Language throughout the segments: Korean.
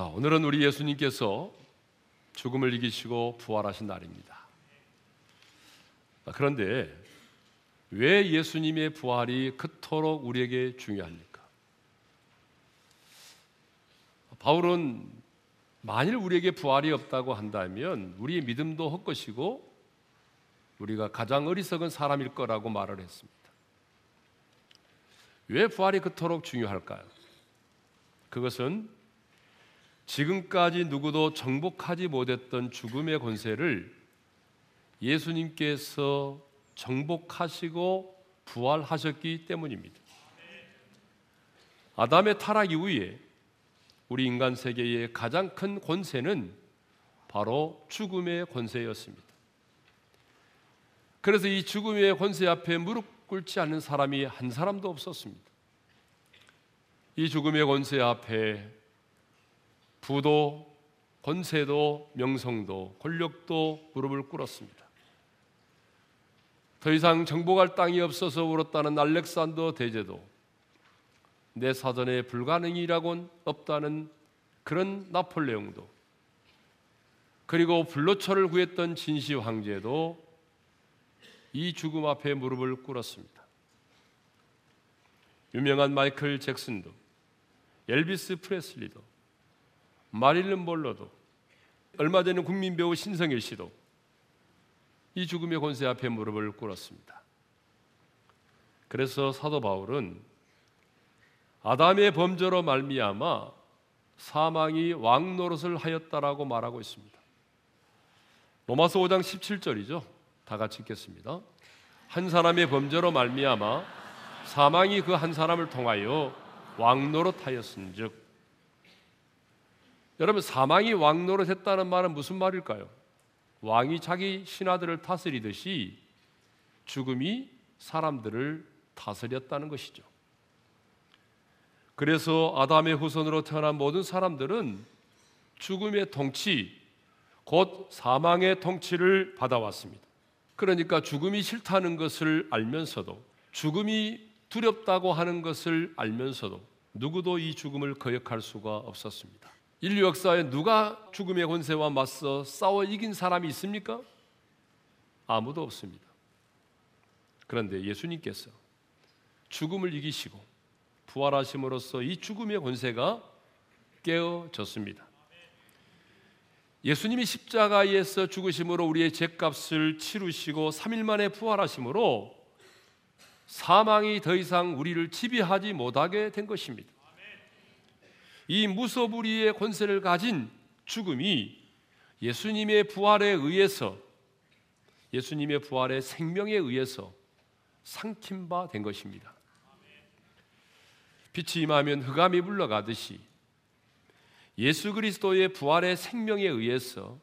자, 오늘은 우리 예수님께서 죽음을 이기시고 부활하신 날입니다. 그런데 왜 예수님의 부활이 그토록 우리에게 중요합니까? 바울은 만일 우리에게 부활이 없다고 한다면 우리의 믿음도 헛것이고 우리가 가장 어리석은 사람일 거라고 말을 했습니다. 왜 부활이 그토록 중요할까요? 그것은 지금까지 누구도 정복하지 못했던 죽음의 권세를 예수님께서 정복하시고 부활하셨기 때문입니다. 아담의 타락 이후에 우리 인간 세계의 가장 큰 권세는 바로 죽음의 권세였습니다. 그래서 이 죽음의 권세 앞에 무릎 꿇지 않는 사람이 한 사람도 없었습니다. 이 죽음의 권세 앞에 부도, 권세도, 명성도, 권력도 무릎을 꿇었습니다. 더 이상 정복할 땅이 없어서 울었다는 알렉산더 대제도 내 사전에 불가능이라곤 없다는 그런 나폴레옹도 그리고 불로초를 구했던 진시 황제도 이 죽음 앞에 무릎을 꿇었습니다. 유명한 마이클 잭슨도 엘비스 프레슬리도 마릴린 몰로도 얼마 전에 국민 배우 신성일 씨도 이 죽음의 권세 앞에 무릎을 꿇었습니다. 그래서 사도 바울은 아담의 범죄로 말미암아 사망이 왕 노릇을 하였다라고 말하고 있습니다. 로마서 5장 17절이죠. 다 같이 읽겠습니다. 한 사람의 범죄로 말미암아 사망이 그 한 사람을 통하여 왕 노릇하였은즉 여러분 사망이 왕 노릇 했다는 말은 무슨 말일까요? 왕이 자기 신하들을 다스리듯이 죽음이 사람들을 다스렸다는 것이죠. 그래서 아담의 후손으로 태어난 모든 사람들은 죽음의 통치, 곧 사망의 통치를 받아왔습니다. 그러니까 죽음이 싫다는 것을 알면서도 죽음이 두렵다고 하는 것을 알면서도 누구도 이 죽음을 거역할 수가 없었습니다. 인류 역사에 누가 죽음의 권세와 맞서 싸워 이긴 사람이 있습니까? 아무도 없습니다. 그런데 예수님께서 죽음을 이기시고 부활하심으로써 이 죽음의 권세가 깨어졌습니다. 예수님이 십자가에서 죽으심으로 우리의 죄값을 치르시고 3일 만에 부활하심으로 사망이 더 이상 우리를 지배하지 못하게 된 것입니다. 이 무소불위의 권세를 가진 죽음이 예수님의 부활에 의해서 예수님의 부활의 생명에 의해서 상킴 바 된 것입니다. 빛이 임하면 흑암이 물러가듯이 예수 그리스도의 부활의 생명에 의해서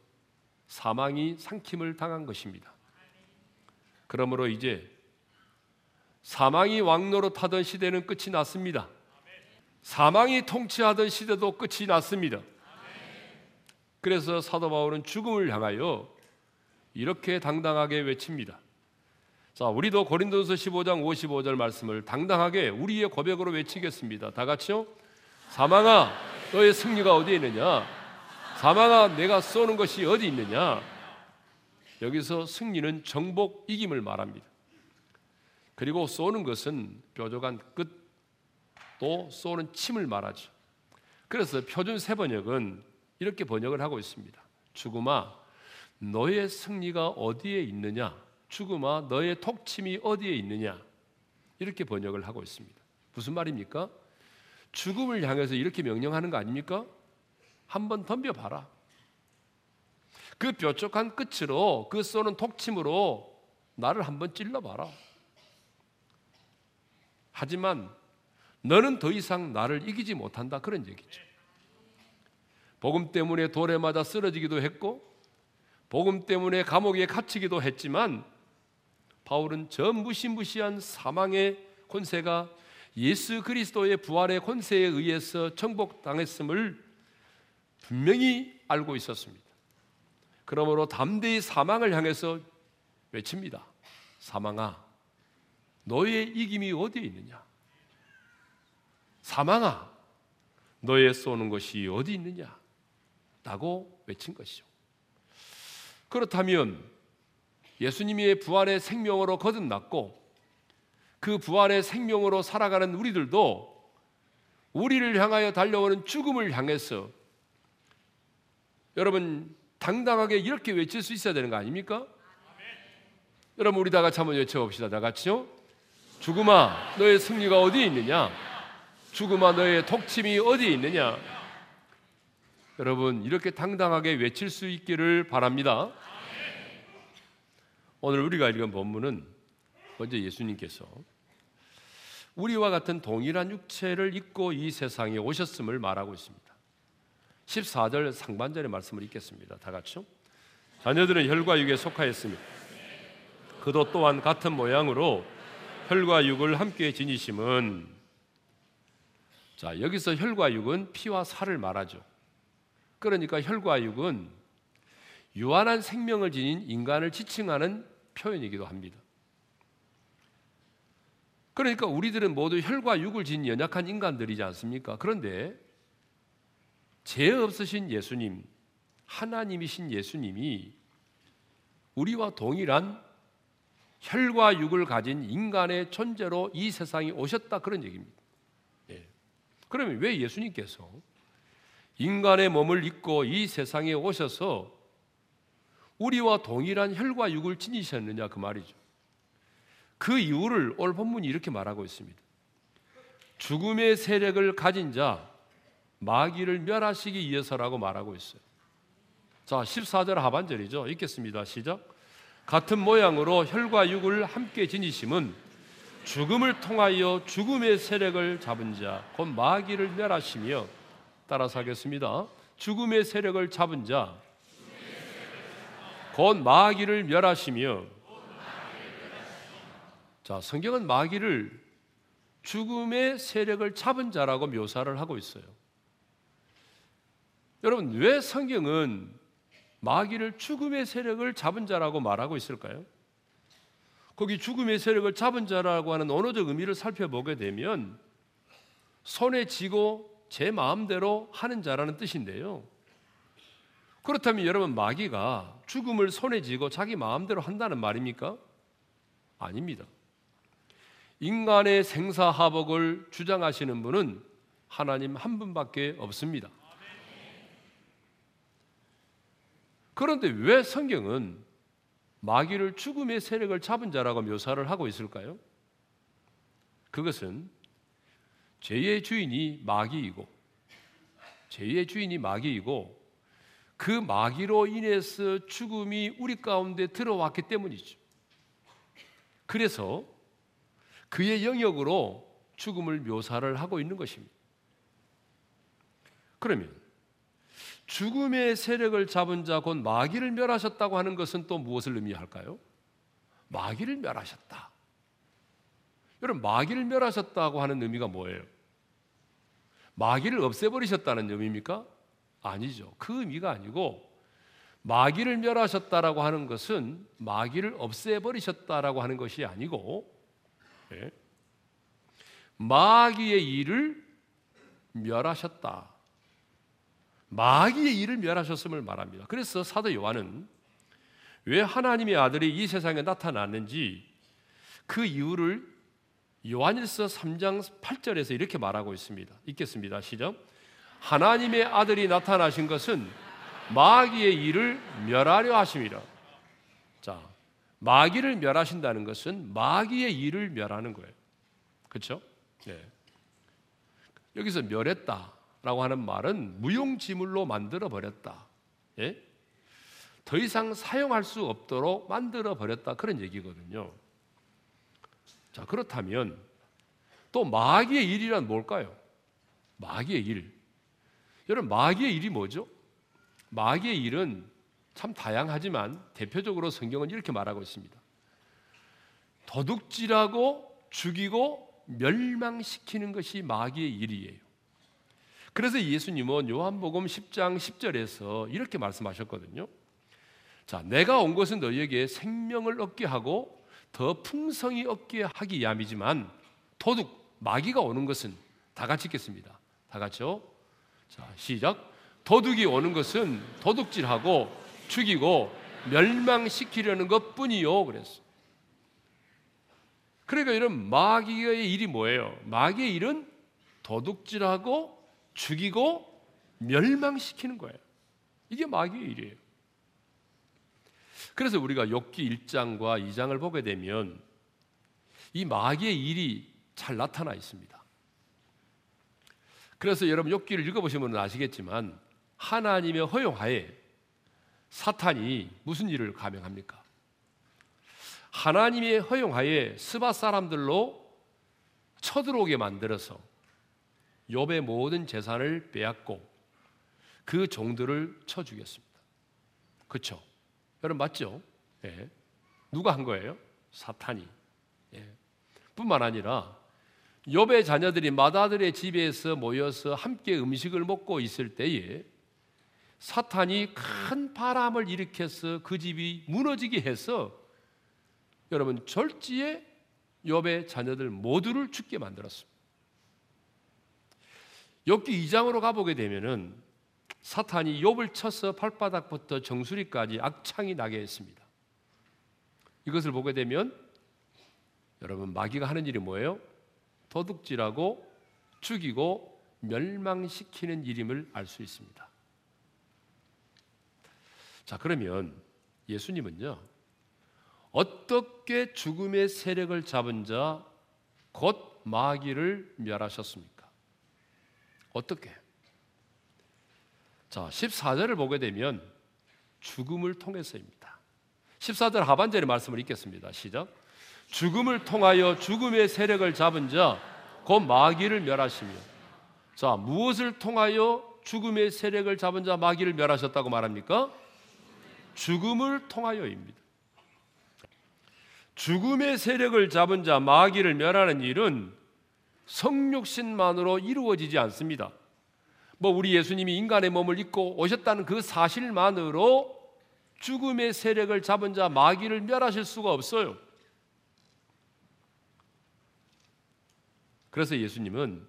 사망이 상킴을 당한 것입니다. 그러므로 이제 사망이 왕노릇하던 시대는 끝이 났습니다. 사망이 통치하던 시대도 끝이 났습니다. 그래서 사도 바울은 죽음을 향하여 이렇게 당당하게 외칩니다. 자, 우리도 고린도서 15장 55절 말씀을 당당하게 우리의 고백으로 외치겠습니다. 다 같이요. 사망아, 너의 승리가 어디에 있느냐? 사망아, 내가 쏘는 것이 어디 있느냐? 여기서 승리는 정복 이김을 말합니다. 그리고 쏘는 것은 뾰족한 끝 또 쏘는 침을 말하죠. 그래서 표준 세 번역은 이렇게 번역을 하고 있습니다. 죽음아, 너의 승리가 어디에 있느냐? 죽음아, 너의 톡침이 어디에 있느냐? 이렇게 번역을 하고 있습니다. 무슨 말입니까? 죽음을 향해서 이렇게 명령하는 거 아닙니까? 한번 덤벼봐라. 그 뾰족한 끝으로 그 쏘는 톡침으로 나를 한번 찔러봐라. 하지만 너는 더 이상 나를 이기지 못한다 그런 얘기죠. 복음 때문에 돌에 맞아 쓰러지기도 했고 복음 때문에 감옥에 갇히기도 했지만 바울은 저 무시무시한 사망의 권세가 예수 그리스도의 부활의 권세에 의해서 정복당했음을 분명히 알고 있었습니다. 그러므로 담대히 사망을 향해서 외칩니다. 사망아, 너의 이김이 어디에 있느냐? 사망아, 너의 쏘는 것이 어디 있느냐? 없다고 외친 것이죠. 그렇다면 예수님의 부활의 생명으로 거듭났고 그 부활의 생명으로 살아가는 우리들도 우리를 향하여 달려오는 죽음을 향해서 여러분 당당하게 이렇게 외칠 수 있어야 되는 거 아닙니까? 여러분 우리 다 같이 한번 외쳐봅시다. 다 같이요. 죽음아 너의 승리가 어디에 있느냐? 죽음아 너의 독침이 어디에 있느냐? 여러분 이렇게 당당하게 외칠 수 있기를 바랍니다. 오늘 우리가 읽은 본문은 먼저 예수님께서 우리와 같은 동일한 육체를 입고 이 세상에 오셨음을 말하고 있습니다. 14절 상반절의 말씀을 읽겠습니다. 다 같이요. 자녀들은 혈과 육에 속하였습니다. 그도 또한 같은 모양으로 혈과 육을 함께 지니심은 자, 여기서 혈과 육은 피와 살을 말하죠. 그러니까 혈과 육은 유한한 생명을 지닌 인간을 지칭하는 표현이기도 합니다. 그러니까 우리들은 모두 혈과 육을 지닌 연약한 인간들이지 않습니까? 그런데 죄 없으신 예수님, 하나님이신 예수님이 우리와 동일한 혈과 육을 가진 인간의 존재로 이 세상에 오셨다 그런 얘기입니다. 예. 그러면 왜 예수님께서 인간의 몸을 입고 이 세상에 오셔서 우리와 동일한 혈과 육을 지니셨느냐 그 말이죠. 그 이유를 오늘 본문이 이렇게 말하고 있습니다. 죽음의 세력을 가진 자 마귀를 멸하시기 위해서라고 말하고 있어요. 자, 14절 하반절이죠. 읽겠습니다. 시작. 같은 모양으로 혈과 육을 함께 지니심은 죽음을 통하여 죽음의 세력을 잡은 자, 곧 마귀를 멸하시며 따라서 하겠습니다. 죽음의 세력을 잡은 자, 곧 마귀를 멸하시며 자, 성경은 마귀를 죽음의 세력을 잡은 자라고 묘사를 하고 있어요. 여러분, 왜 성경은 마귀를 죽음의 세력을 잡은 자라고 말하고 있을까요? 거기 죽음의 세력을 잡은 자라고 하는 언어적 의미를 살펴보게 되면 손에 쥐고 제 마음대로 하는 자라는 뜻인데요. 그렇다면 여러분 마귀가 죽음을 손에 쥐고 자기 마음대로 한다는 말입니까? 아닙니다. 인간의 생사하복을 주장하시는 분은 하나님 한 분밖에 없습니다. 그런데 왜 성경은 마귀를 죽음의 세력을 잡은 자라고 묘사를 하고 있을까요? 그것은 죄의 주인이 마귀이고 죄의 주인이 마귀이고 그 마귀로 인해서 죽음이 우리 가운데 들어왔기 때문이죠. 그래서 그의 영역으로 죽음을 묘사를 하고 있는 것입니다. 그러면 죽음의 세력을 잡은 자 곧 마귀를 멸하셨다고 하는 것은 또 무엇을 의미할까요? 마귀를 멸하셨다. 여러분 마귀를 멸하셨다고 하는 의미가 뭐예요? 마귀를 없애버리셨다는 의미입니까? 아니죠. 그 의미가 아니고 마귀를 멸하셨다라고 하는 것은 마귀를 없애버리셨다라고 하는 것이 아니고 예? 마귀의 일을 멸하셨다. 마귀의 일을 멸하셨음을 말합니다. 그래서 사도 요한은 왜 하나님의 아들이 이 세상에 나타났는지 그 이유를 요한일서 3장 8절에서 이렇게 말하고 있습니다. 읽겠습니다. 시작. 하나님의 아들이 나타나신 것은 마귀의 일을 멸하려 하심이라. 자, 마귀를 멸하신다는 것은 마귀의 일을 멸하는 거예요. 그렇죠? 네. 여기서 멸했다 라고 하는 말은 무용지물로 만들어 버렸다. 예? 더 이상 사용할 수 없도록 만들어 버렸다 그런 얘기거든요. 자, 그렇다면 또 마귀의 일이란 뭘까요? 마귀의 일. 여러분, 마귀의 일이 뭐죠? 마귀의 일은 참 다양하지만 대표적으로 성경은 이렇게 말하고 있습니다. 도둑질하고 죽이고 멸망시키는 것이 마귀의 일이에요. 그래서 예수님은 요한복음 10장 10절에서 이렇게 말씀하셨거든요. 자, 내가 온 것은 너희에게 생명을 얻게 하고 더 풍성히 얻게 하기 위함이지만 도둑 마귀가 오는 것은 다 같이 읽겠습니다. 다 같이요. 자, 시작. 도둑이 오는 것은 도둑질하고 죽이고 멸망시키려는 것 뿐이요. 그랬어. 그러니까 이런 마귀의 일이 뭐예요? 마귀의 일은 도둑질하고 죽이고 멸망시키는 거예요. 이게 마귀의 일이에요. 그래서 우리가 욥기 1장과 2장을 보게 되면 이 마귀의 일이 잘 나타나 있습니다. 그래서 여러분 욥기를 읽어보시면 아시겠지만 하나님의 허용하에 사탄이 무슨 일을 감행합니까? 하나님의 허용하에 스바 사람들로 쳐들어오게 만들어서 욥의 모든 재산을 빼앗고 그 종들을 쳐 죽였습니다. 그렇죠? 여러분 맞죠? 예. 누가 한 거예요? 사탄이. 예. 뿐만 아니라 욥의 자녀들이 마다들의 집에서 모여서 함께 음식을 먹고 있을 때에 사탄이 큰 바람을 일으켜서 그 집이 무너지게 해서 여러분 절지에 욥의 자녀들 모두를 죽게 만들었습니다. 욥기 2장으로 가보게 되면은 사탄이 욥을 쳐서 발바닥부터 정수리까지 악창이 나게 했습니다. 이것을 보게 되면 여러분 마귀가 하는 일이 뭐예요? 도둑질하고 죽이고 멸망시키는 일임을 알 수 있습니다. 자, 그러면 예수님은요. 어떻게 죽음의 세력을 잡은 자 곧 마귀를 멸하셨습니까? 어떻게? 자, 14절을 보게 되면 죽음을 통해서입니다. 14절 하반절의 말씀을 읽겠습니다. 시작. 죽음을 통하여 죽음의 세력을 잡은 자, 곧 마귀를 멸하시며. 자, 무엇을 통하여 죽음의 세력을 잡은 자 마귀를 멸하셨다고 말합니까? 죽음을 통하여입니다. 죽음의 세력을 잡은 자 마귀를 멸하는 일은 성육신만으로 이루어지지 않습니다. 뭐 우리 예수님이 인간의 몸을 입고 오셨다는 그 사실만으로 죽음의 세력을 잡은 자 마귀를 멸하실 수가 없어요. 그래서 예수님은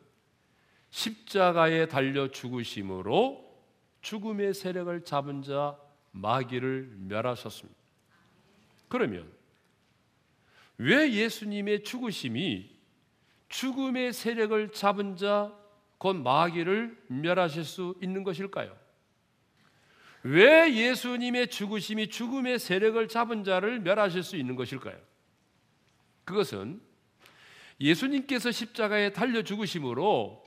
십자가에 달려 죽으심으로 죽음의 세력을 잡은 자 마귀를 멸하셨습니다. 그러면 왜 예수님의 죽으심이 죽음의 세력을 잡은 자 곧 마귀를 멸하실 수 있는 것일까요? 왜 예수님의 죽으심이 죽음의 세력을 잡은 자를 멸하실 수 있는 것일까요? 그것은 예수님께서 십자가에 달려 죽으심으로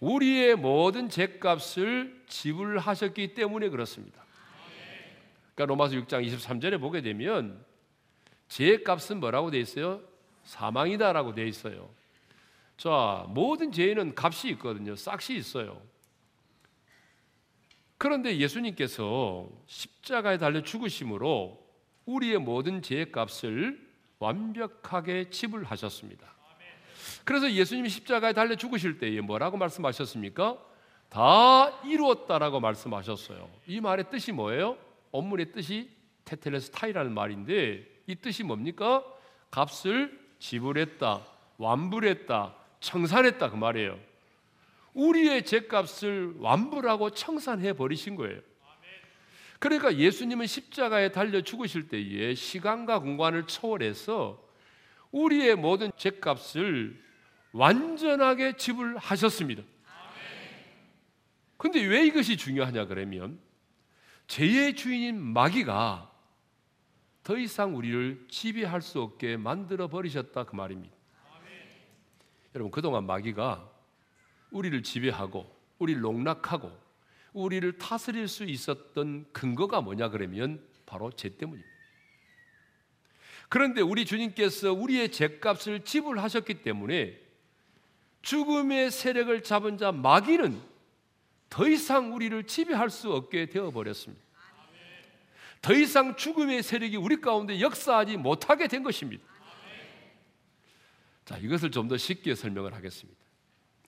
우리의 모든 죄값을 지불하셨기 때문에 그렇습니다. 그러니까 로마서 6장 23절에 보게 되면 죄값은 뭐라고 돼 있어요? 사망이다라고 돼 있어요. 자, 모든 죄에는 값이 있거든요. 싹시 있어요. 그런데 예수님께서 십자가에 달려 죽으심으로 우리의 모든 죄의 값을 완벽하게 지불하셨습니다. 그래서 예수님이 십자가에 달려 죽으실 때에 뭐라고 말씀하셨습니까? 다 이루었다라고 말씀하셨어요. 이 말의 뜻이 뭐예요? 원문의 뜻이 테텔레스타이라는 말인데 이 뜻이 뭡니까? 값을 지불했다, 완불했다, 청산했다 그 말이에요. 우리의 죄값을 완불하고 청산해 버리신 거예요. 그러니까 예수님은 십자가에 달려 죽으실 때에 시간과 공간을 초월해서 우리의 모든 죄값을 완전하게 지불하셨습니다. 근데 왜 이것이 중요하냐 그러면 죄의 주인인 마귀가 더 이상 우리를 지배할 수 없게 만들어 버리셨다 그 말입니다. 여러분 그동안 마귀가 우리를 지배하고 우리를 농락하고 우리를 다스릴 수 있었던 근거가 뭐냐 그러면 바로 죄 때문입니다. 그런데 우리 주님께서 우리의 죄값을 지불하셨기 때문에 죽음의 세력을 잡은 자 마귀는 더 이상 우리를 지배할 수 없게 되어 버렸습니다. 더 이상 죽음의 세력이 우리 가운데 역사하지 못하게 된 것입니다. 자, 이것을 좀 더 쉽게 설명을 하겠습니다.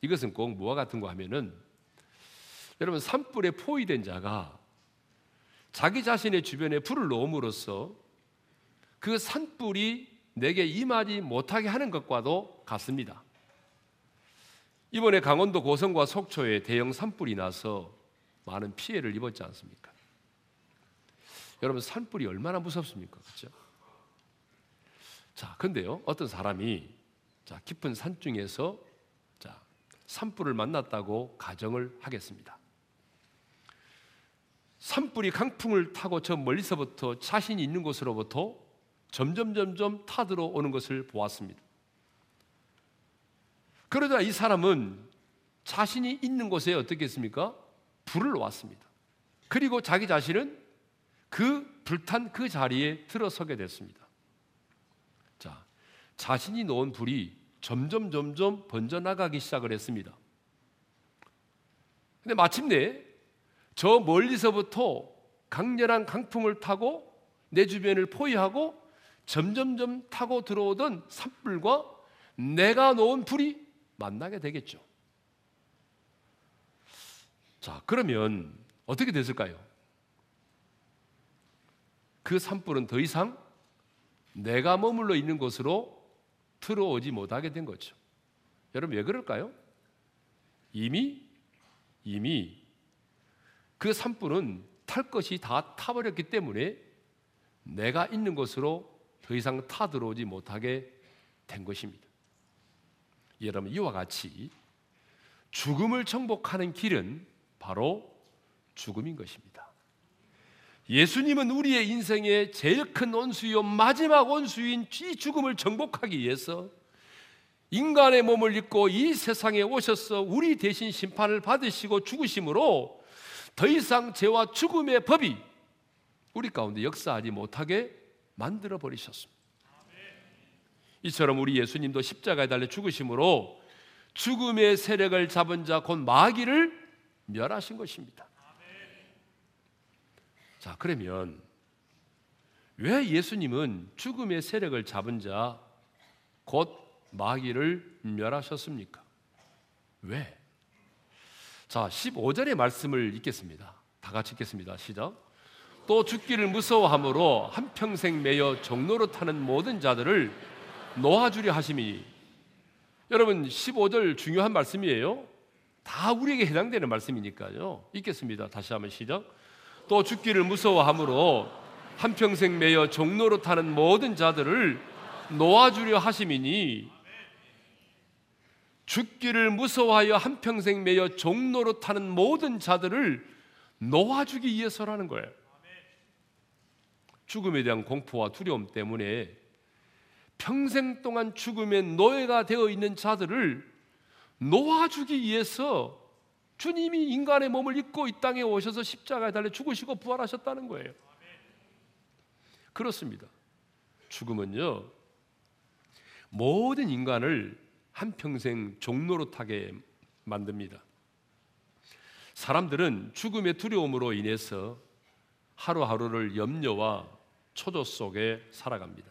이것은 꼭 무와 같은 거 하면은 여러분 산불에 포위된 자가 자기 자신의 주변에 불을 놓음으로써 그 산불이 내게 임하지 못하게 하는 것과도 같습니다. 이번에 강원도 고성과 속초에 대형 산불이 나서 많은 피해를 입었지 않습니까? 여러분 산불이 얼마나 무섭습니까? 그렇죠? 자, 근데요. 어떤 사람이 자, 깊은 산 중에서 자, 산불을 만났다고 가정을 하겠습니다. 산불이 강풍을 타고 저 멀리서부터 자신이 있는 곳으로부터 점점 점점 타들어 오는 것을 보았습니다. 그러자 이 사람은 자신이 있는 곳에 어떻게 했습니까? 불을 놓았습니다. 그리고 자기 자신은 그 불탄 그 자리에 들어서게 됐습니다. 자, 자신이 놓은 불이 점점 점점 번져나가기 시작을 했습니다. 근데 마침내 저 멀리서부터 강렬한 강풍을 타고 내 주변을 포위하고 점점점 타고 들어오던 산불과 내가 놓은 불이 만나게 되겠죠. 자, 그러면 어떻게 됐을까요? 그 산불은 더 이상 내가 머물러 있는 곳으로 들어오지 못하게 된 거죠. 여러분 왜 그럴까요? 이미 이미 그 산불은 탈 것이 다 타버렸기 때문에 내가 있는 곳으로 더 이상 타 들어오지 못하게 된 것입니다. 여러분 이와 같이 죽음을 정복하는 길은 바로 죽음인 것입니다. 예수님은 우리의 인생의 제일 큰 원수요 마지막 원수인 이 죽음을 정복하기 위해서 인간의 몸을 입고 이 세상에 오셔서 우리 대신 심판을 받으시고 죽으심으로 더 이상 죄와 죽음의 법이 우리 가운데 역사하지 못하게 만들어 버리셨습니다. 이처럼 우리 예수님도 십자가에 달려 죽으심으로 죽음의 세력을 잡은 자 곧 마귀를 멸하신 것입니다. 자, 그러면 왜 예수님은 죽음의 세력을 잡은 자 곧 마귀를 멸하셨습니까? 왜? 자, 15절의 말씀을 읽겠습니다. 다 같이 읽겠습니다. 시작. 또 죽기를 무서워함으로 한평생 매여 종로로 타는 모든 자들을 놓아주려 하심이 여러분 15절 중요한 말씀이에요. 다 우리에게 해당되는 말씀이니까요. 읽겠습니다. 다시 한번 시작. 또 죽기를 무서워함으로 한평생 매여 종로로 타는 모든 자들을 놓아주려 하심이니 죽기를 무서워하여 한평생 매여 종로로 타는 모든 자들을 놓아주기 위해서라는 거예요. 죽음에 대한 공포와 두려움 때문에 평생 동안 죽음의 노예가 되어 있는 자들을 놓아주기 위해서 주님이 인간의 몸을 입고 이 땅에 오셔서 십자가에 달려 죽으시고 부활하셨다는 거예요. 그렇습니다. 죽음은요, 모든 인간을 한평생 타게 만듭니다. 사람들은 죽음의 두려움으로 인해서 하루하루를 염려와 초조 속에 살아갑니다.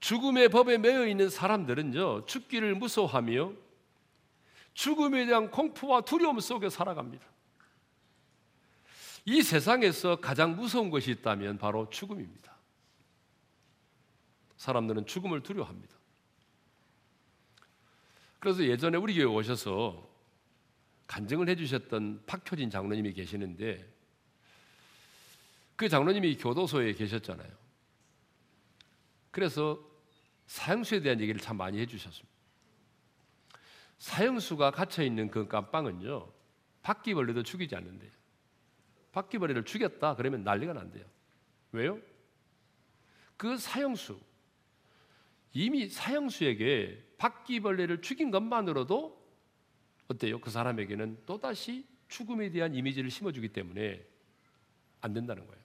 죽음의 법에 매여 있는 사람들은요, 죽기를 무서워하며 죽음에 대한 공포와 두려움 속에 살아갑니다. 이 세상에서 가장 무서운 것이 있다면 바로 죽음입니다. 사람들은 죽음을 두려워합니다. 그래서 예전에 우리 교회 오셔서 간증을 해주셨던 박효진 장로님이 계시는데 그 장로님이 교도소에 계셨잖아요. 그래서 사형수에 대한 얘기를 참 많이 해주셨습니다. 사형수가 갇혀 있는 그 감방은요, 바퀴벌레도 죽이지 않는데요. 바퀴벌레를 죽였다 그러면 난리가 난대요. 왜요? 그 사형수 이미 사형수에게 바퀴벌레를 죽인 것만으로도 어때요? 그 사람에게는 또 다시 죽음에 대한 이미지를 심어주기 때문에 안 된다는 거예요.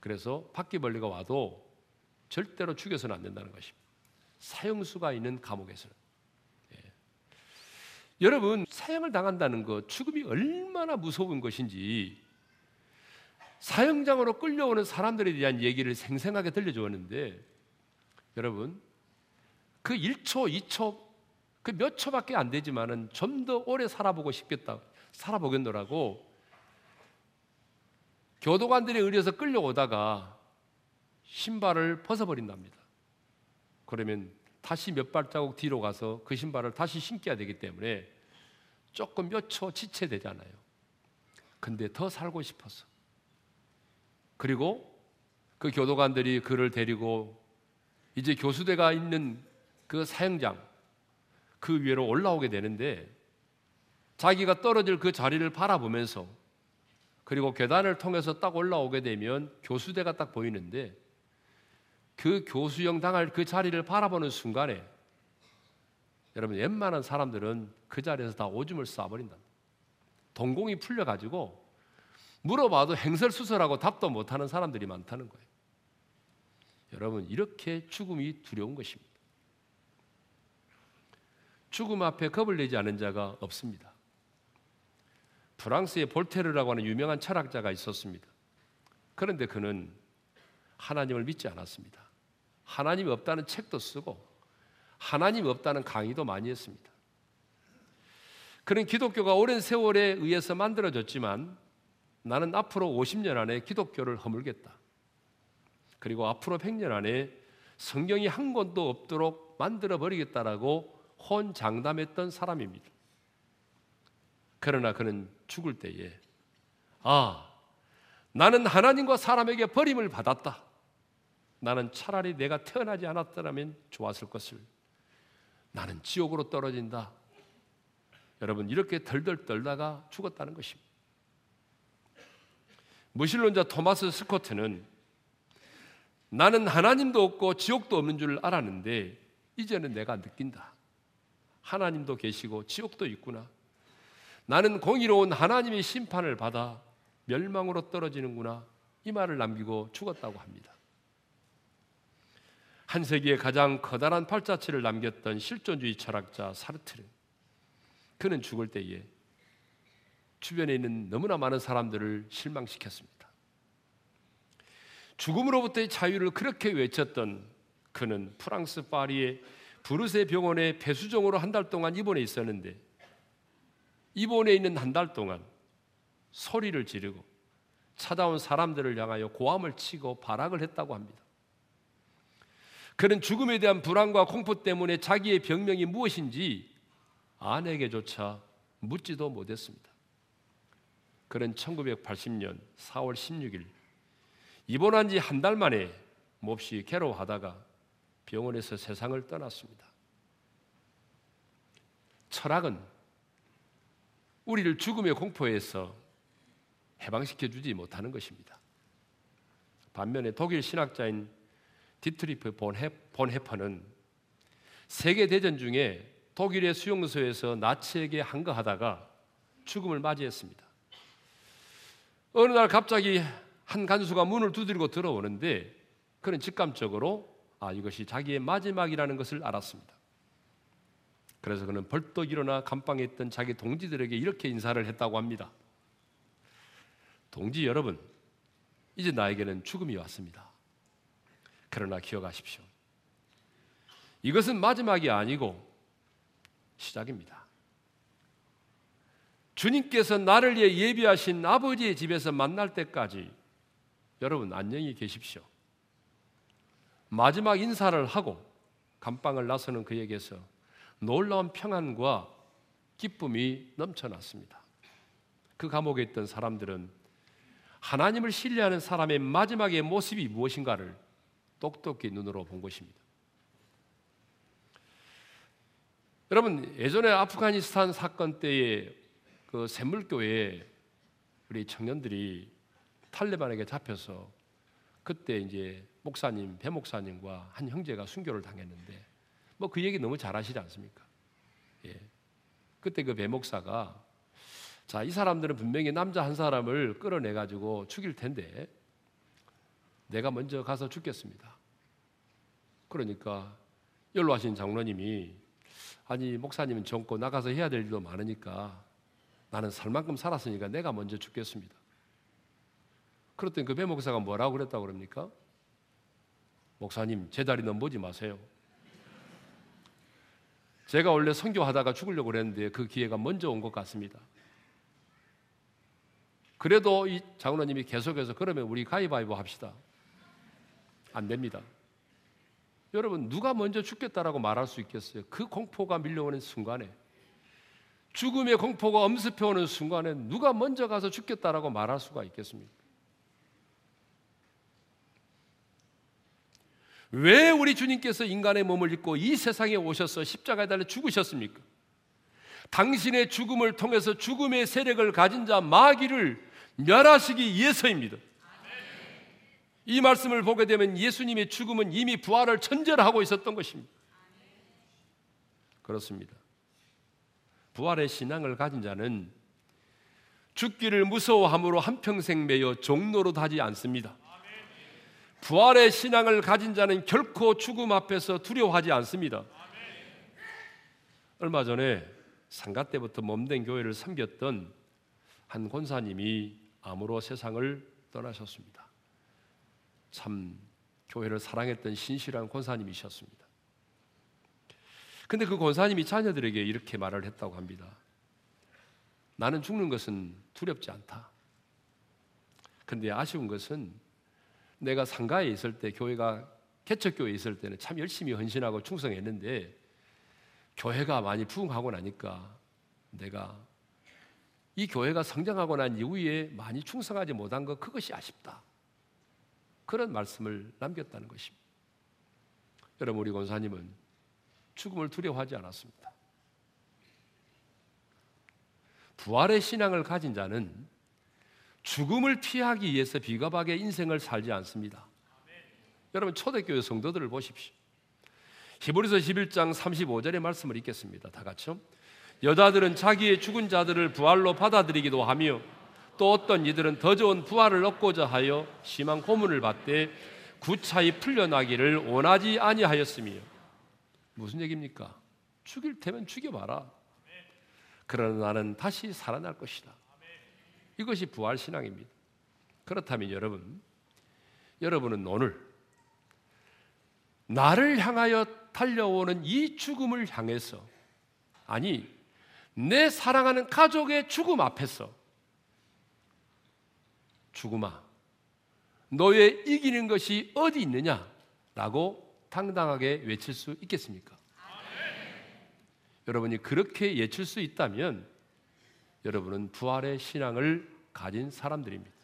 그래서 바퀴벌레가 와도 절대로 죽여서는 안 된다는 것입니다. 사형수가 있는 감옥에서는. 예. 여러분, 사형을 당한다는 것, 죽음이 얼마나 무서운 것인지 사형장으로 끌려오는 사람들에 대한 얘기를 생생하게 들려주었는데 여러분, 그 1초, 2초, 그 몇 초밖에 안 되지만은 좀 더 오래 살아보고 싶겠다, 살아보겠노라고 교도관들에 의해서 끌려오다가 신발을 벗어버린답니다. 그러면 다시 몇 발자국 뒤로 가서 그 신발을 다시 신겨야 되기 때문에 조금 몇 초 지체되잖아요. 근데 더 살고 싶어서. 그리고 그 교도관들이 그를 데리고 이제 교수대가 있는 그 사형장 그 위로 올라오게 되는데 자기가 떨어질 그 자리를 바라보면서 그리고 계단을 통해서 딱 올라오게 되면 교수대가 딱 보이는데 그 교수형 당할 그 자리를 바라보는 순간에 여러분 웬만한 사람들은 그 자리에서 다 오줌을 쏴버린다. 동공이 풀려가지고 물어봐도 행설수설하고 답도 못하는 사람들이 많다는 거예요. 여러분 이렇게 죽음이 두려운 것입니다. 죽음 앞에 겁을 내지 않은 자가 없습니다. 프랑스의 볼테르라고 하는 유명한 철학자가 있었습니다. 그런데 그는 하나님을 믿지 않았습니다. 하나님이 없다는 책도 쓰고 하나님이 없다는 강의도 많이 했습니다. 그는 기독교가 오랜 세월에 의해서 만들어졌지만 나는 앞으로 50년 안에 기독교를 허물겠다. 그리고 앞으로 100년 안에 성경이 한 권도 없도록 만들어 버리겠다라고 혼장담했던 사람입니다. 그러나 그는 죽을 때에 아, 나는 하나님과 사람에게 버림을 받았다. 나는 차라리 내가 태어나지 않았더라면 좋았을 것을. 나는 지옥으로 떨어진다. 여러분 이렇게 덜덜 떨다가 죽었다는 것입니다. 무신론자 토마스 스코트는 나는 하나님도 없고 지옥도 없는 줄 알았는데 이제는 내가 느낀다. 하나님도 계시고 지옥도 있구나. 나는 공의로운 하나님의 심판을 받아 멸망으로 떨어지는구나. 이 말을 남기고 죽었다고 합니다. 한 세기에 가장 커다란 팔자취를 남겼던 실존주의 철학자 사르트르. 그는 죽을 때에 주변에 있는 너무나 많은 사람들을 실망시켰습니다. 죽음으로부터의 자유를 그렇게 외쳤던 그는 프랑스 파리의 브루세 병원에 폐수종으로 한 달 동안 입원해 있었는데 입원해 있는 한 달 동안 소리를 지르고 찾아온 사람들을 향하여 고함을 치고 발악을 했다고 합니다. 그는 죽음에 대한 불안과 공포 때문에 자기의 병명이 무엇인지 아내에게조차 묻지도 못했습니다. 그는 1980년 4월 16일 입원한 지 한 달 만에 몹시 괴로워하다가 병원에서 세상을 떠났습니다. 철학은 우리를 죽음의 공포에서 해방시켜 주지 못하는 것입니다. 반면에 독일 신학자인 디트리히 본, 회, 본회퍼는 세계 대전 중에 독일의 수용소에서 나치에게 항거하다가 죽음을 맞이했습니다. 어느 날 갑자기 한 간수가 문을 두드리고 들어오는데 그는 직감적으로 아 이것이 자기의 마지막이라는 것을 알았습니다. 그래서 그는 벌떡 일어나 감방에 있던 자기 동지들에게 이렇게 인사를 했다고 합니다. 동지 여러분, 이제 나에게는 죽음이 왔습니다. 그러나 기억하십시오. 이것은 마지막이 아니고 시작입니다. 주님께서 나를 위해 예비하신 아버지의 집에서 만날 때까지 여러분 안녕히 계십시오. 마지막 인사를 하고 감방을 나서는 그에게서 놀라운 평안과 기쁨이 넘쳐났습니다. 그 감옥에 있던 사람들은 하나님을 신뢰하는 사람의 마지막의 모습이 무엇인가를 똑똑히 눈으로 본 것입니다. 여러분 예전에 아프가니스탄 사건 때에 그 샘물교회 우리 청년들이 탈레반에게 잡혀서 그때 이제 목사님, 배 목사님과 한 형제가 순교를 당했는데 뭐 그 얘기 너무 잘 하시지 않습니까? 예. 그때 그 배 목사가 자, 이 사람들은 분명히 남자 한 사람을 끌어내 가지고 죽일 텐데 내가 먼저 가서 죽겠습니다. 그러니까 연로하신 장로님이 아니 목사님은 젊고 나가서 해야 될 일도 많으니까 나는 살 만큼 살았으니까 내가 먼저 죽겠습니다. 그랬더니 그 배목사가 뭐라고 그랬다고 그럽니까? 목사님, 제 다리 넘보지 마세요. 제가 원래 선교하다가 죽으려고 그랬는데 그 기회가 먼저 온 것 같습니다. 그래도 이 장로님이 계속해서 그러면 우리 가위바위보 합시다. 안 됩니다. 여러분, 누가 먼저 죽겠다라고 말할 수 있겠어요? 그 공포가 밀려오는 순간에 죽음의 공포가 엄습해오는 순간에 누가 먼저 가서 죽겠다라고 말할 수가 있겠습니까? 왜 우리 주님께서 인간의 몸을 입고 이 세상에 오셔서 십자가에 달려 죽으셨습니까? 당신의 죽음을 통해서 죽음의 세력을 가진 자 마귀를 멸하시기 위해서입니다. 이 말씀을 보게 되면 예수님의 죽음은 이미 부활을 천절하고 있었던 것입니다. 그렇습니다. 부활의 신앙을 가진 자는 죽기를 무서워함으로 한평생 매여 종로로 하지 않습니다. 부활의 신앙을 가진 자는 결코 죽음 앞에서 두려워하지 않습니다. 얼마 전에 상가 때부터 몸된 교회를 섬겼던 한 권사님이 암으로 세상을 떠나셨습니다. 참 교회를 사랑했던 신실한 권사님이셨습니다. 근데 그 권사님이 자녀들에게 이렇게 말을 했다고 합니다. 나는 죽는 것은 두렵지 않다. 근데 아쉬운 것은 내가 상가에 있을 때 교회가 개척교회에 있을 때는 참 열심히 헌신하고 충성했는데 교회가 많이 부흥하고 나니까 내가 이 교회가 성장하고 난 이후에 많이 충성하지 못한 것 그것이 아쉽다. 그런 말씀을 남겼다는 것입니다. 여러분 우리 권사님은 죽음을 두려워하지 않았습니다. 부활의 신앙을 가진 자는 죽음을 피하기 위해서 비겁하게 인생을 살지 않습니다. 여러분 초대교회 성도들을 보십시오. 히브리서 11장 35절의 말씀을 읽겠습니다. 다 같이요. 여자들은 자기의 죽은 자들을 부활로 받아들이기도 하며 또 어떤 이들은 더 좋은 부활을 얻고자 하여 심한 고문을 받되 구차히 풀려나기를 원하지 아니하였으며 무슨 얘기입니까? 죽일 테면 죽여봐라. 그러나 나는 다시 살아날 것이다. 이것이 부활 신앙입니다. 그렇다면 여러분, 여러분은 오늘 나를 향하여 달려오는 이 죽음을 향해서 아니 내 사랑하는 가족의 죽음 앞에서 죽음아 너의 이기는 것이 어디 있느냐 라고 당당하게 외칠 수 있겠습니까? 여러분이 그렇게 외칠 수 있다면 여러분은 부활의 신앙을 가진 사람들입니다.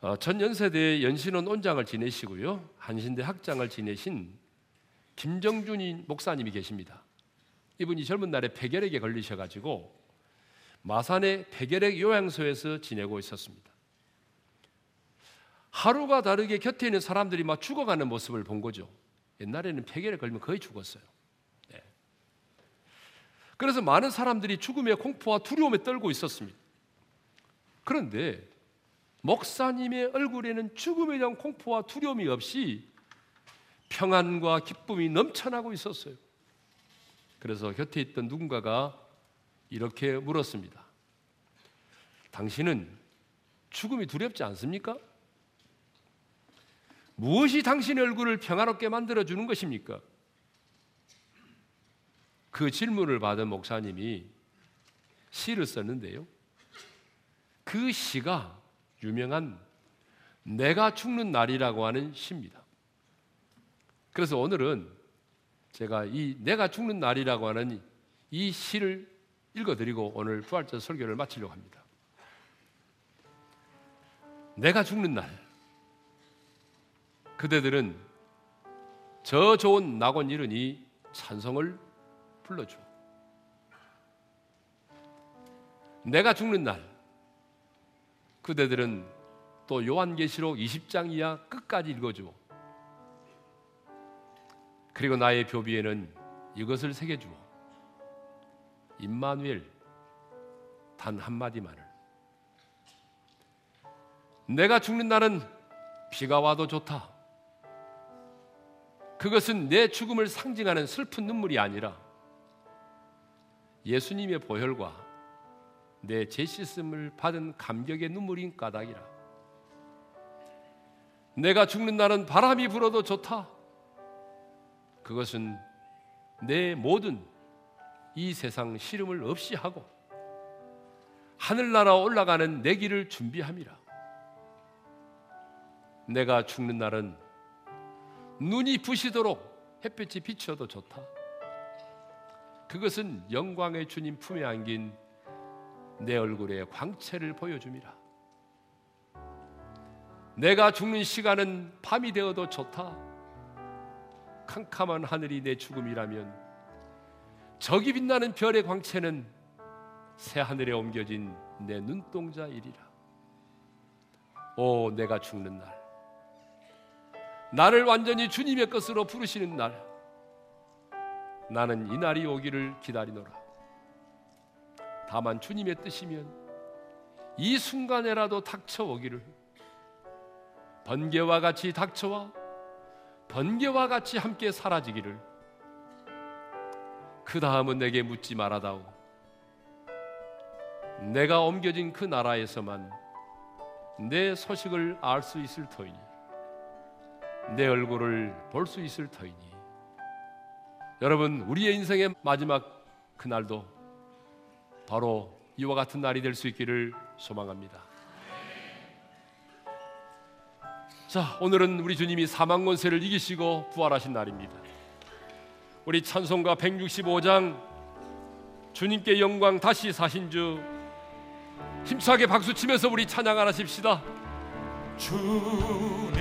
어, 전연세대 연신원 원장을 지내시고요. 한신대 학장을 지내신 김정준 목사님이 계십니다. 이분이 젊은 날에 폐결핵에 걸리셔가지고 마산의 폐결핵 요양소에서 지내고 있었습니다. 하루가 다르게 곁에 있는 사람들이 막 죽어가는 모습을 본 거죠. 옛날에는 폐결에 걸리면 거의 죽었어요. 네. 그래서 많은 사람들이 죽음의 공포와 두려움에 떨고 있었습니다. 그런데 목사님의 얼굴에는 죽음에 대한 공포와 두려움이 없이 평안과 기쁨이 넘쳐나고 있었어요. 그래서 곁에 있던 누군가가 이렇게 물었습니다. 당신은 죽음이 두렵지 않습니까? 무엇이 당신의 얼굴을 평화롭게 만들어 주는 것입니까? 그 질문을 받은 목사님이 시를 썼는데요. 그 시가 유명한 내가 죽는 날이라고 하는 시입니다. 그래서 오늘은 제가 이 내가 죽는 날이라고 하는 이 시를 읽어드리고 오늘 부활절 설교를 마치려고 합니다. 내가 죽는 날. 그대들은 저 좋은 낙원 이르니 찬성을 불러줘. 내가 죽는 날. 그대들은 또 요한계시록 20장 이하 끝까지 읽어줘. 그리고 나의 교비에는 이것을 새겨주어 임마누엘 단 한마디만을 내가 죽는 날은 비가 와도 좋다. 그것은 내 죽음을 상징하는 슬픈 눈물이 아니라 예수님의 보혈과 내 죄씻음을 받은 감격의 눈물인 까닭이라. 내가 죽는 날은 바람이 불어도 좋다. 그것은 내 모든 이 세상 시름을 없이 하고 하늘나라 올라가는 내 길을 준비함이라. 내가 죽는 날은 눈이 부시도록 햇볕이 비춰도 좋다. 그것은 영광의 주님 품에 안긴 내 얼굴의 광채를 보여줍니다. 내가 죽는 시간은 밤이 되어도 좋다. 캄캄한 하늘이 내 죽음이라면 저기 빛나는 별의 광채는 새 하늘에 옮겨진 내 눈동자이리라. 오, 내가 죽는 날. 나를 완전히 주님의 것으로 부르시는 날. 나는 이 날이 오기를 기다리노라. 다만 주님의 뜻이면 이 순간에라도 닥쳐오기를 번개와 같이 닥쳐와 번개와 같이 함께 사라지기를 그 다음은 내게 묻지 말아다오 내가 옮겨진 그 나라에서만 내 소식을 알 수 있을 터이니 내 얼굴을 볼 수 있을 터이니 여러분 우리의 인생의 마지막 그날도 바로 이와 같은 날이 될 수 있기를 소망합니다. 자, 오늘은 우리 주님이 사망 권세를 이기시고 부활하신 날입니다. 우리 찬송가 165장 주님께 영광 다시 사신 주 힘차게 박수 치면서 우리 찬양 하나십시다. 주님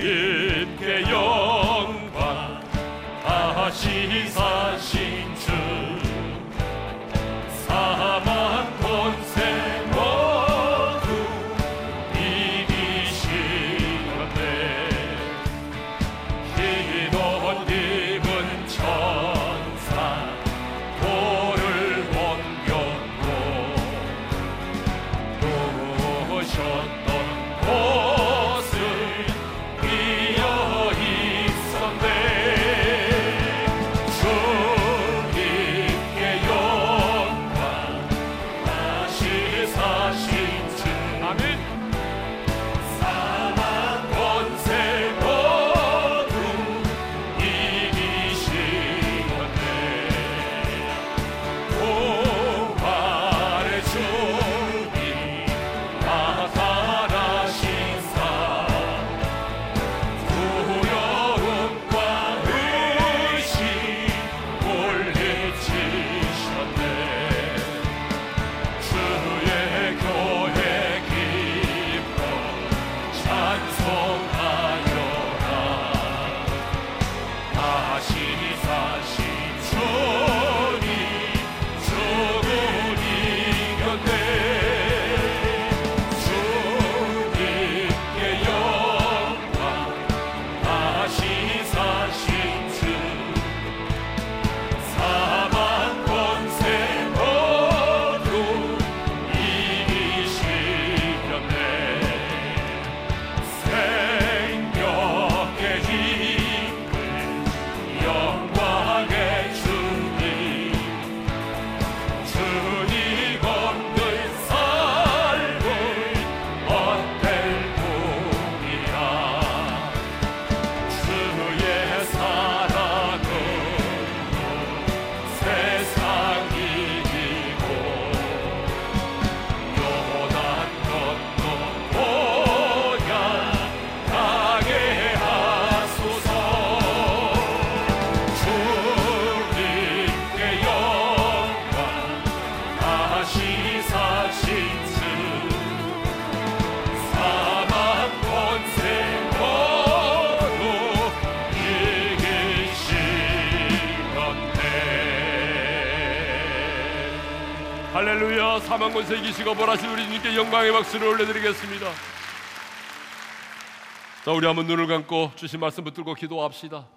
사망 권세 이기시고 벌하신 우리 주님께 영광의 박수를 올려드리겠습니다. 자 우리 한번 눈을 감고 주신 말씀 붙들고 기도합시다.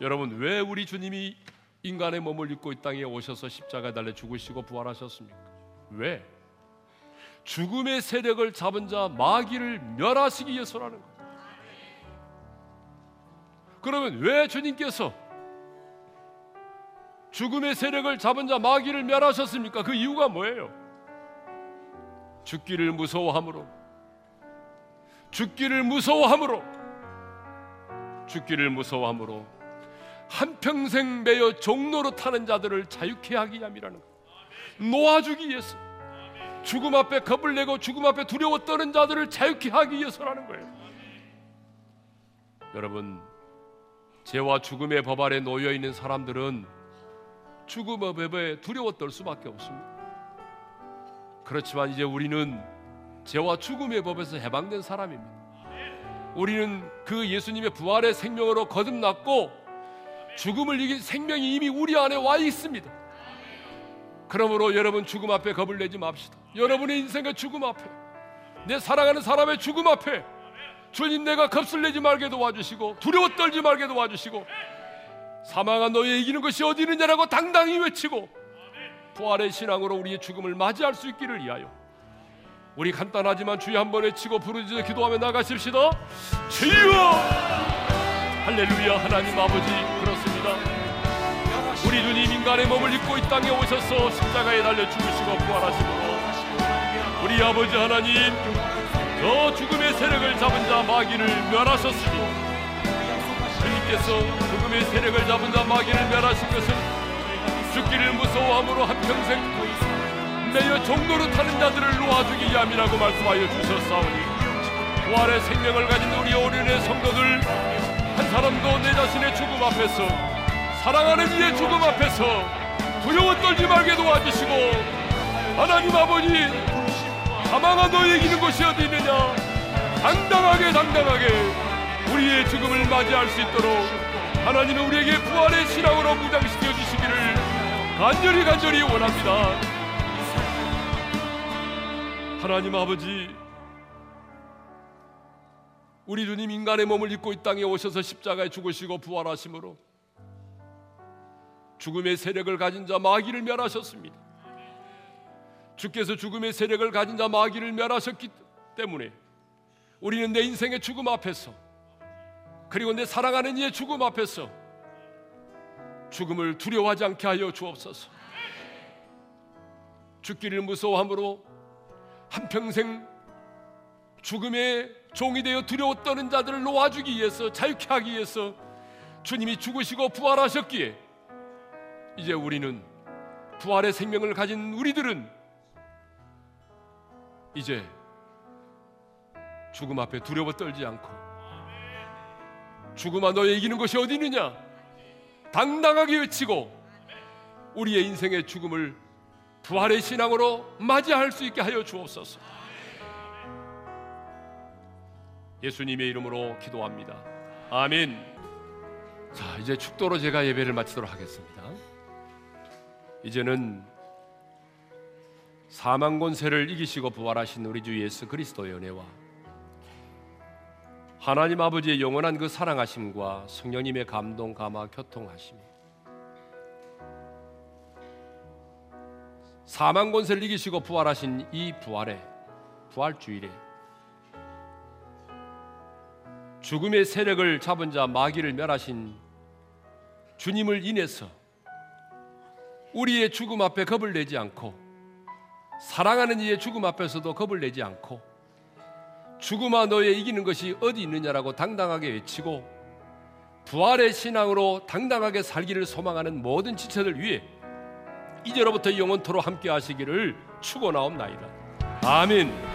여러분 왜 우리 주님이 인간의 몸을 입고 이 땅에 오셔서 십자가에 달려 죽으시고 부활하셨습니까? 왜? 죽음의 세력을 잡은 자 마귀를 멸하시기 위해서라는 거예요. 그러면 왜 주님께서 죽음의 세력을 잡은 자 마귀를 멸하셨습니까? 그 이유가 뭐예요? 죽기를 무서워함으로 죽기를 무서워함으로 죽기를 무서워함으로 한평생 매여 종로로 타는 자들을 자유케 하기 위함이라는 거예요. 놓아주기 위해서 죽음 앞에 겁을 내고 죽음 앞에 두려워 떠는 자들을 자유케 하기 위해서라는 거예요. 여러분 죄와 죽음의 법 아래 놓여 있는 사람들은 죽음의 법에 두려워 떨 수밖에 없습니다. 그렇지만 이제 우리는 죄와 죽음의 법에서 해방된 사람입니다. 우리는 그 예수님의 부활의 생명으로 거듭났고 죽음을 이긴 생명이 이미 우리 안에 와 있습니다. 그러므로 여러분 죽음 앞에 겁을 내지 맙시다. 여러분의 인생의 죽음 앞에 내 사랑하는 사람의 죽음 앞에 주님 내가 겁을 내지 말게 도와주시고 두려워 떨지 말게 도와주시고 사망한 너의 이기는 것이 어디 있느냐라고 당당히 외치고 부활의 신앙으로 우리의 죽음을 맞이할 수 있기를 위하여 우리 간단하지만 주여 한번 외치고 부르짖어 기도하며 나가십시다. 주여! 할렐루야 하나님 아버지 그렇습니다. 우리 주님 인간의 몸을 입고 이 땅에 오셔서 십자가에 달려 죽으시고 부활하심으로 우리 아버지 하나님 저 죽음의 세력을 잡은 자 마귀를 멸하셨으니 주님께서 죽음의 세력을 잡은 자 마귀를 멸하신 것은 죽기를 무서워함으로 한평생 매여 종로로 타는 자들을 놓아주기 위함이라고 말씀하여 주셨사오니 부활의 생명을 가진 우리 오륜의 성도들 한 사람도 내 자신의 죽음 앞에서 사랑하는 이의 죽음 앞에서 두려워 떨지 말게 도와주시고 하나님 아버지 사망한 너의 이기는 것이 어디 있느냐? 당당하게 당당하게 우리의 죽음을 맞이할 수 있도록 하나님은 우리에게 부활의 신앙으로 무장시켜 주시기를 간절히 간절히 원합니다 하나님 아버지 우리 주님 인간의 몸을 입고 이 땅에 오셔서 십자가에 죽으시고 부활하심으로 죽음의 세력을 가진 자 마귀를 멸하셨습니다. 주께서 죽음의 세력을 가진 자 마귀를 멸하셨기 때문에 우리는 내 인생의 죽음 앞에서 그리고 내 사랑하는 이의 죽음 앞에서 죽음을 두려워하지 않게 하여 주옵소서. 죽기를 무서워함으로 한평생 죽음의 종이 되어 두려워 떠는 자들을 놓아주기 위해서 자유케 하기 위해서 주님이 죽으시고 부활하셨기에 이제 우리는 부활의 생명을 가진 우리들은 이제 죽음 앞에 두려워 떨지 않고 죽음아 너의 이기는 것이 어디 있느냐 당당하게 외치고 우리의 인생의 죽음을 부활의 신앙으로 맞이할 수 있게 하여 주옵소서. 예수님의 이름으로 기도합니다. 아멘. 자, 이제 축도로 제가 예배를 마치도록 하겠습니다. 이제는 사망 권세를 이기시고 부활하신 우리 주 예수 그리스도의 은혜와 하나님 아버지의 영원한 그 사랑하심과 성령님의 감동 감화 교통하심 사망 권세를 이기시고 부활하신 이 부활의 부활 주일에 죽음의 세력을 잡은 자 마귀를 멸하신 주님을 인해서 우리의 죽음 앞에 겁을 내지 않고 사랑하는 이의 죽음 앞에서도 겁을 내지 않고 죽음아 너의 이기는 것이 어디 있느냐라고 당당하게 외치고 부활의 신앙으로 당당하게 살기를 소망하는 모든 지체들 위해 이제로부터 영원토로 함께 하시기를 축원하옵나이다. 아멘.